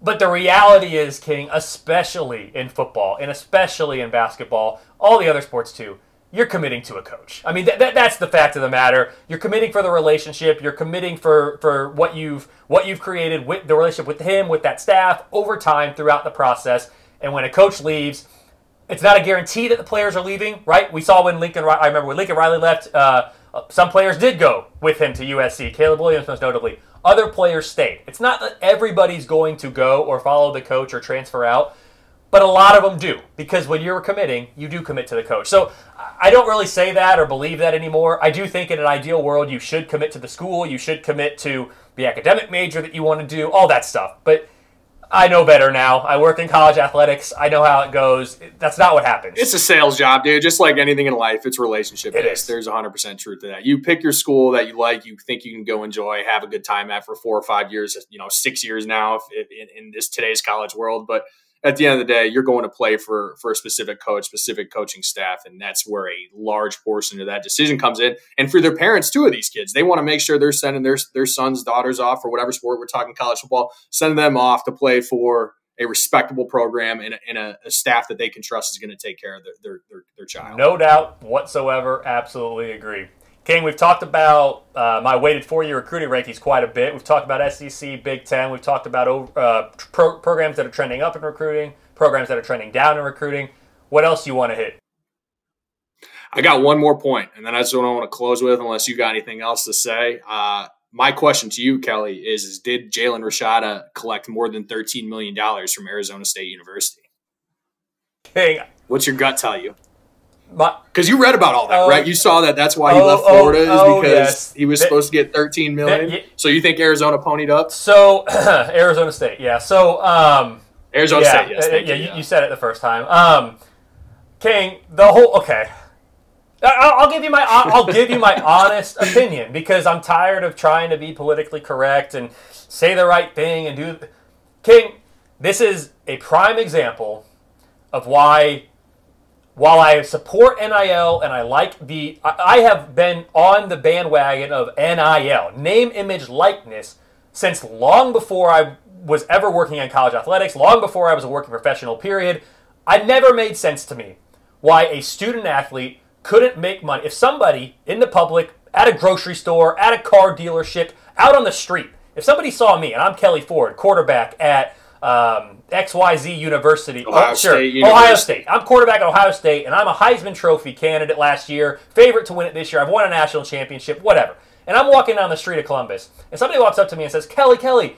But the reality is, King, especially in football and especially in basketball, all the other sports too you're committing to a coach. I mean, th- th- that's the fact of the matter. You're committing for the relationship. You're committing for for what you've what you've created with the relationship with him, with that staff over time throughout the process. And when a coach leaves, it's not a guarantee that the players are leaving, right? We saw when Lincoln. I remember when Lincoln Riley left. Uh, some players did go with him to USC. Caleb Williams, most notably. Other players stayed. It's not that everybody's going to go or follow the coach or transfer out but a lot of them do because when you're committing, you do commit to the coach. So I don't really say that or believe that anymore. I do think in an ideal world, you should commit to the school, you should commit to the academic major that you want to do, all that stuff. But I know better now. I work in college athletics. I know how it goes. That's not what happens. It's a sales job, dude. Just like anything in life, it's relationship based. There's 100% truth to that. You pick your school that you like, you think you can go enjoy, have a good time at for four or five years, you know, six years now if, if, in, in this today's college world. But at the end of the day, you're going to play for for a specific coach, specific coaching staff, and that's where a large portion of that decision comes in. And for their parents, too, of these kids, they want to make sure they're sending their their sons, daughters off for whatever sport we're talking college football, sending them off to play for a respectable program and, and a, a staff that they can trust is going to take care of their, their, their, their child. No doubt whatsoever. Absolutely agree. King, we've talked about uh, my weighted four-year recruiting rankings quite a bit. We've talked about SEC, Big Ten. We've talked about uh, pro- programs that are trending up in recruiting, programs that are trending down in recruiting. What else do you want to hit? I got one more point, and then that's what I want to close with, unless you got anything else to say. Uh, my question to you, Kelly, is, is did Jalen Rashada collect more than $13 million from Arizona State University? King, What's your gut tell you? Because you read about all that, Oh. right? You saw that that's why he Oh, left oh, Florida is oh, because yes. he was That- supposed to get 13 million. that- so you think Arizona ponied up? so *clears throat* Arizona State, yeah. So um, Arizona yeah, State, yes. uh, yeah, you, you, you said it the first time. Um, King, the whole okay. I'll, I'll give you my I'll give you my honest opinion because I'm tired of trying to be politically correct and say the right thing and do. King, this is a prime example of why while I support NIL and I like the, I have been on the bandwagon of NIL, name, image, likeness, since long before I was ever working in college athletics, long before I was a working professional, period. I never made sense to me why a student athlete couldn't make money. If somebody in the public, at a grocery store, at a car dealership, out on the street, if somebody saw me and I'm Kelly Ford, quarterback at um, XYZ University, Ohio oh, sure, State Ohio State. I'm quarterback at Ohio State, and I'm a Heisman Trophy candidate last year, favorite to win it this year. I've won a national championship, whatever. And I'm walking down the street of Columbus, and somebody walks up to me and says, Kelly, Kelly,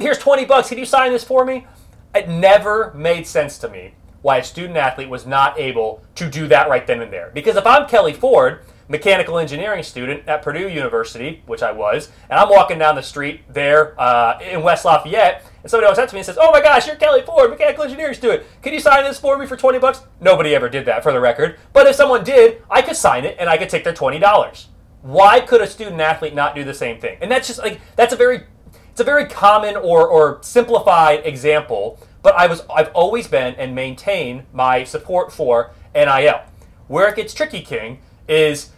here's 20 bucks. Can you sign this for me? It never made sense to me why a student athlete was not able to do that right then and there. Because if I'm Kelly Ford, mechanical engineering student at Purdue University, which I was, and I'm walking down the street there uh, in West Lafayette, and somebody walks up to me and says, "Oh my gosh, you're Kelly Ford, mechanical engineers engineering student. Can you sign this for me for 20 bucks?" Nobody ever did that, for the record. But if someone did, I could sign it and I could take their twenty dollars. Why could a student athlete not do the same thing? And that's just like that's a very it's a very common or, or simplified example, but I was I've always been and maintain my support for NIL. Where it gets tricky, King, is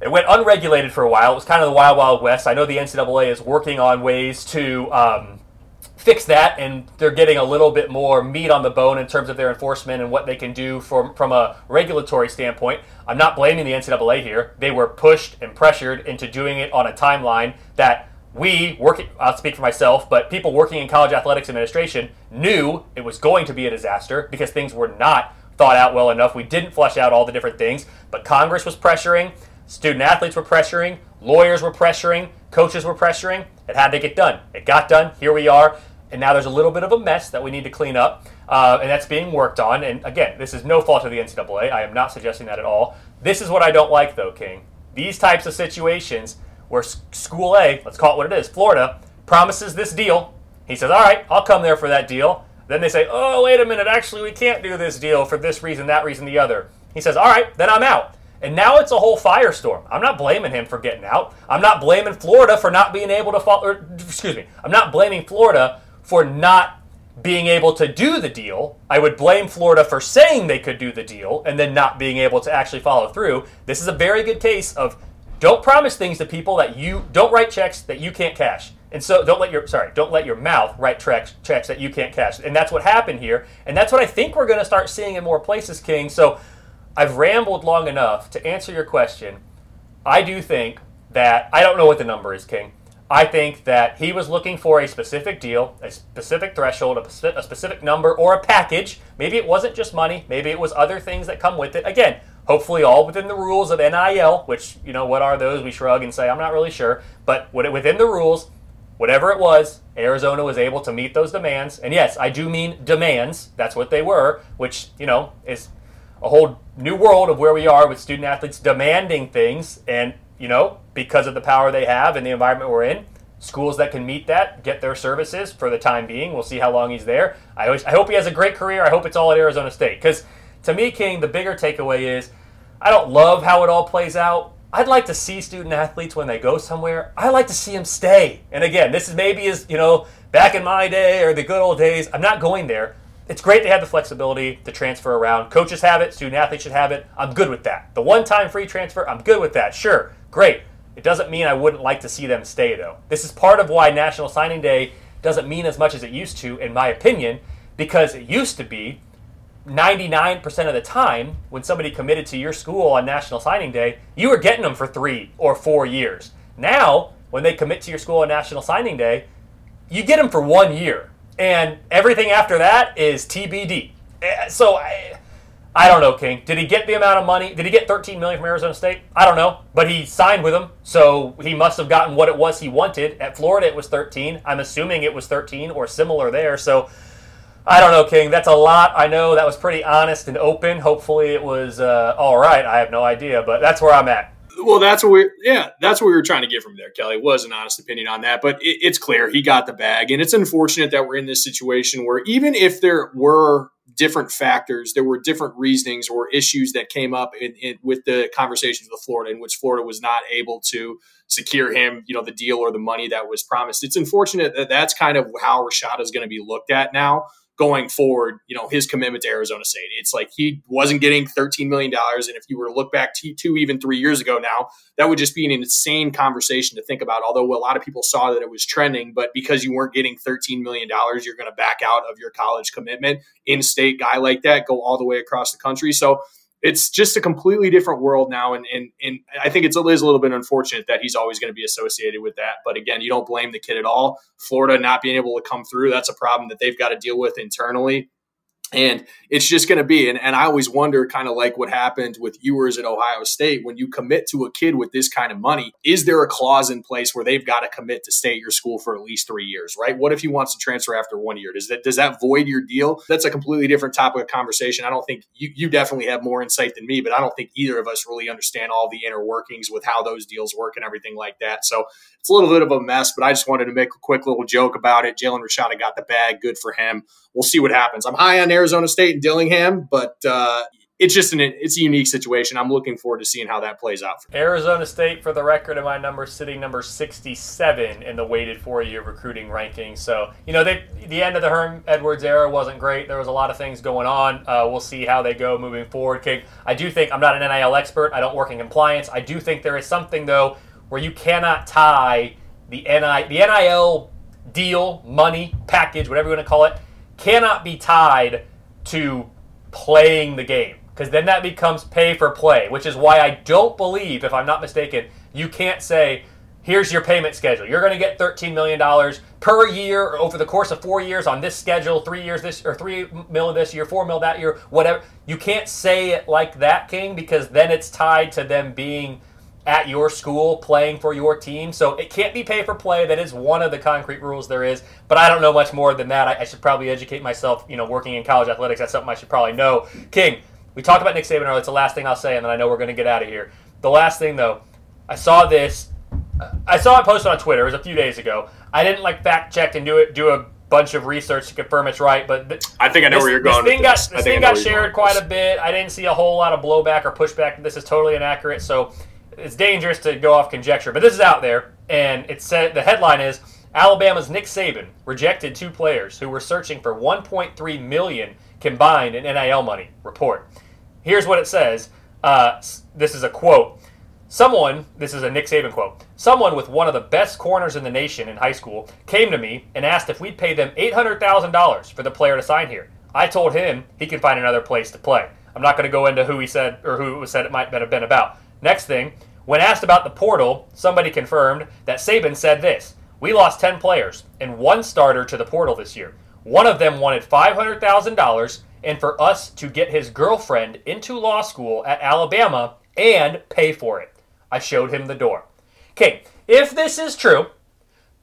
it went unregulated for a while. It was kind of the wild, wild west. I know the NCAA is working on ways to um, fix that, and they're getting a little bit more meat on the bone in terms of their enforcement and what they can do from from a regulatory standpoint. I'm not blaming the NCAA here. They were pushed and pressured into doing it on a timeline that we working. I'll speak for myself, but people working in college athletics administration knew it was going to be a disaster because things were not thought out well enough. We didn't flesh out all the different things, but Congress was pressuring. Student athletes were pressuring, lawyers were pressuring, coaches were pressuring. It had to get done. It got done. Here we are. And now there's a little bit of a mess that we need to clean up, uh, and that's being worked on. And again, this is no fault of the NCAA. I am not suggesting that at all. This is what I don't like, though, King. These types of situations where School A, let's call it what it is, Florida, promises this deal. He says, All right, I'll come there for that deal. Then they say, Oh, wait a minute, actually, we can't do this deal for this reason, that reason, the other. He says, All right, then I'm out. And now it's a whole firestorm. I'm not blaming him for getting out. I'm not blaming Florida for not being able to follow. Excuse me. I'm not blaming Florida for not being able to do the deal. I would blame Florida for saying they could do the deal and then not being able to actually follow through. This is a very good case of don't promise things to people that you don't write checks that you can't cash. And so don't let your sorry, don't let your mouth write checks checks that you can't cash. And that's what happened here. And that's what I think we're going to start seeing in more places, King. So I've rambled long enough to answer your question. I do think that I don't know what the number is, King. I think that he was looking for a specific deal, a specific threshold, a, speci- a specific number, or a package. Maybe it wasn't just money. Maybe it was other things that come with it. Again, hopefully all within the rules of NIL, which you know what are those? We shrug and say I'm not really sure, but within the rules, whatever it was, Arizona was able to meet those demands. And yes, I do mean demands. That's what they were, which you know is a whole new world of where we are with student athletes demanding things and you know because of the power they have and the environment we're in schools that can meet that get their services for the time being we'll see how long he's there. I, always, I hope he has a great career. I hope it's all at arizona state because to me king the bigger takeaway is i don't love how it all plays out. I'd like to see student athletes when they go somewhere i like to see them stay. And again this is maybe as you know back in my day or the good old days i'm not going there it's great to have the flexibility to transfer around. Coaches have it, student athletes should have it. I'm good with that. The one time free transfer, I'm good with that. Sure, great. It doesn't mean I wouldn't like to see them stay, though. This is part of why National Signing Day doesn't mean as much as it used to, in my opinion, because it used to be 99% of the time when somebody committed to your school on National Signing Day, you were getting them for three or four years. Now, when they commit to your school on National Signing Day, you get them for one year, and everything after that is TBD. Eh, So I, I don't know, King. Did he get the amount of money? Did he get 13 million from Arizona State? I don't know, but he signed with them, so he must have gotten what it was he wanted. At Florida, it was 13. I'm assuming it was 13 or similar there. So I don't know, King. That's a lot. I know that was pretty honest and open. Hopefully, it was uh, all right. I have no idea, but that's where I'm at. Well, that's what we yeah, that's what we were trying to get from there. Kelly was an honest opinion on that, but it, it's clear he got the bag, and it's unfortunate that we're in this situation where even if there were different factors. There were different reasonings or issues that came up in, in, with the conversations with Florida, in which Florida was not able to secure him, you know, the deal or the money that was promised. It's unfortunate that that's kind of how Rashad is going to be looked at now going forward, you know, his commitment to Arizona State. It's like he wasn't getting $13 million. And if you were to look back to two, even three years ago now, that would just be an insane conversation to think about. Although a lot of people saw that it was trending, but because you weren't getting $13 million, you're going to back out of your college commitment. In state guy like that, go all the way across the country. So, it's just a completely different world now. And, and, and I think it's, always a little bit unfortunate that he's always going to be associated with that. But again, you don't blame the kid at all. Florida not being able to come through, that's a problem that they've got to deal with internally. And it's just going to be, and, and I always wonder kind of like what happened with Ewers at Ohio State when you commit to a kid with this kind of money, is there a clause in place where they've got to commit to stay at your school for at least three years, right? What if he wants to transfer after one year? Does that does that void your deal? That's a completely different topic of conversation. I don't think you, you definitely have more insight than me, but I don't think either of us really understand all the inner workings with how those deals work and everything like that. So it's a little bit of a mess, but I just wanted to make a quick little joke about it. Jalen Rashada got the bag. Good for him. We'll see what happens. I'm high on Arizona State and Dillingham, but uh, it's just an it's a unique situation. I'm looking forward to seeing how that plays out. Arizona State, for the record, in my number sitting number 67 in the weighted four-year recruiting ranking. So you know, they, the end of the Herm Edwards era wasn't great. There was a lot of things going on. Uh, we'll see how they go moving forward. I do think I'm not an NIL expert. I don't work in compliance. I do think there is something though where you cannot tie the NI the NIL deal, money, package, whatever you want to call it, cannot be tied to playing the game because then that becomes pay for play, which is why I don't believe, if I'm not mistaken, you can't say, here's your payment schedule. You're going to get $13 million per year or over the course of four years on this schedule, three years this, or three mil this year, four mil that year, whatever. You can't say it like that, King, because then it's tied to them being at your school playing for your team. So it can't be pay for play. That is one of the concrete rules there is. But I don't know much more than that. I, I should probably educate myself. You know, working in college athletics, that's something I should probably know. King, we talked about Nick Saban earlier. It's the last thing I'll say, and then I know we're going to get out of here. The last thing, though, I saw this. I saw it posted on Twitter. It was a few days ago. I didn't like fact check and do it, do a bunch of research to confirm it's right. But th- I think I know this, where you're going. This thing got this. this thing got shared quite a bit. I didn't see a whole lot of blowback or pushback. This is totally inaccurate. So it's dangerous to go off conjecture, but this is out there, and it said the headline is Alabama's Nick Saban rejected two players who were searching for 1.3 million combined in NIL money. Report. Here's what it says. Uh, this is a quote. Someone, this is a Nick Saban quote. Someone with one of the best corners in the nation in high school came to me and asked if we'd pay them $800,000 for the player to sign here. I told him he can find another place to play. I'm not going to go into who he said or who it was said it might have been about. Next thing, when asked about the portal, somebody confirmed that Saban said this We lost 10 players and one starter to the portal this year. One of them wanted $500,000 and for us to get his girlfriend into law school at Alabama and pay for it. I showed him the door. Okay, if this is true,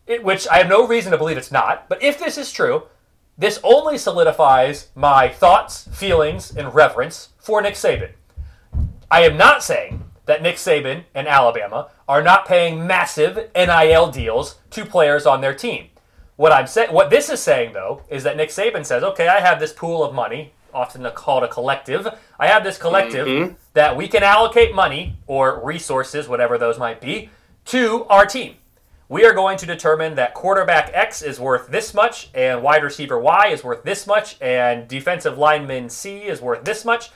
it, which I have no reason to believe it's not, but if this is true, this only solidifies my thoughts, feelings, and reverence for Nick Saban. I am not saying that Nick Saban and Alabama are not paying massive NIL deals to players on their team. What I'm saying, what this is saying though, is that Nick Saban says, "Okay, I have this pool of money, often called a collective. I have this collective mm-hmm. that we can allocate money or resources, whatever those might be, to our team. We are going to determine that quarterback X is worth this much, and wide receiver Y is worth this much, and defensive lineman C is worth this much."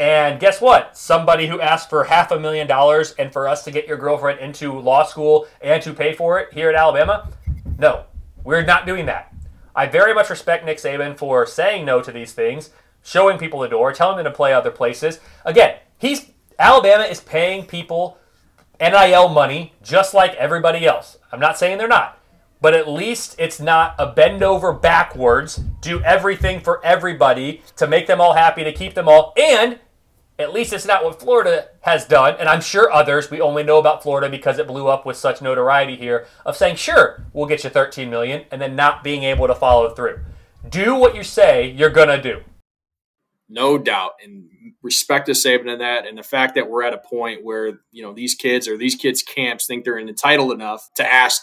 And guess what? Somebody who asked for half a million dollars and for us to get your girlfriend into law school and to pay for it here at Alabama? No, we're not doing that. I very much respect Nick Saban for saying no to these things, showing people the door, telling them to play other places. Again, he's Alabama is paying people NIL money just like everybody else. I'm not saying they're not. but at least it's not a bend over backwards, do everything for everybody to make them all happy, to keep them all, and at least it's not what Florida has done, and I'm sure others, we only know about Florida because it blew up with such notoriety here, of saying, sure, we'll get you 13 million, and then not being able to follow through. Do what you say you're gonna do. No doubt. And respect to Saban in that, and the fact that we're at a point where, you know, these kids or these kids' camps think they're entitled enough to ask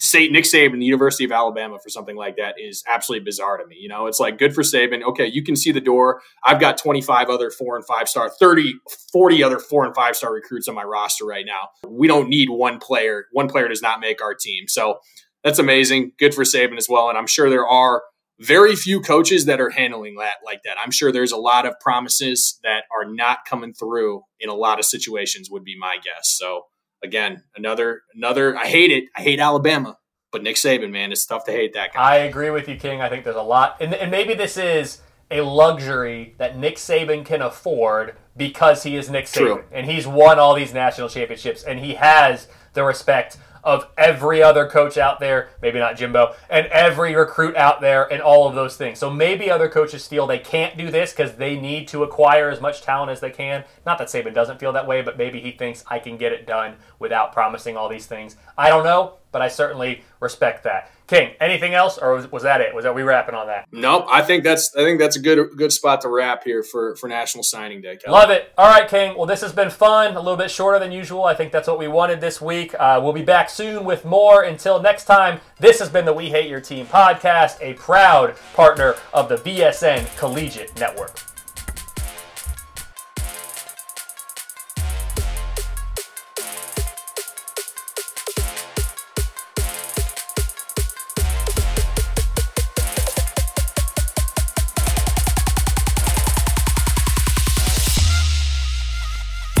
say Nick Saban, the University of Alabama, for something like that is absolutely bizarre to me. You know, it's like good for Saban. Okay, you can see the door. I've got 25 other four and five star, 30, 40 other four and five star recruits on my roster right now. We don't need one player. One player does not make our team. So that's amazing. Good for Saban as well. And I'm sure there are very few coaches that are handling that like that. I'm sure there's a lot of promises that are not coming through in a lot of situations, would be my guess. So again, another another. I hate it. I hate Alabama, but Nick Saban, man, it's tough to hate that guy. I agree with you, King. I think there's a lot, and, and maybe this is a luxury that Nick Saban can afford because he is Nick Saban True. and he's won all these national championships and he has the respect of every other coach out there, maybe not Jimbo, and every recruit out there, and all of those things. So maybe other coaches feel they can't do this because they need to acquire as much talent as they can. Not that Saban doesn't feel that way, but maybe he thinks I can get it done without promising all these things. I don't know, but I certainly respect that. King, anything else, or was, was that it? Was that we wrapping on that? Nope. I think that's I think that's a good good spot to wrap here for for National Signing Day. Kelly. Love it. All right, King. Well, this has been fun. A little bit shorter than usual. I think that's what we wanted this week. Uh, we'll be back soon with more. Until next time, this has been the We Hate Your Team podcast, a proud partner of the BSN Collegiate Network.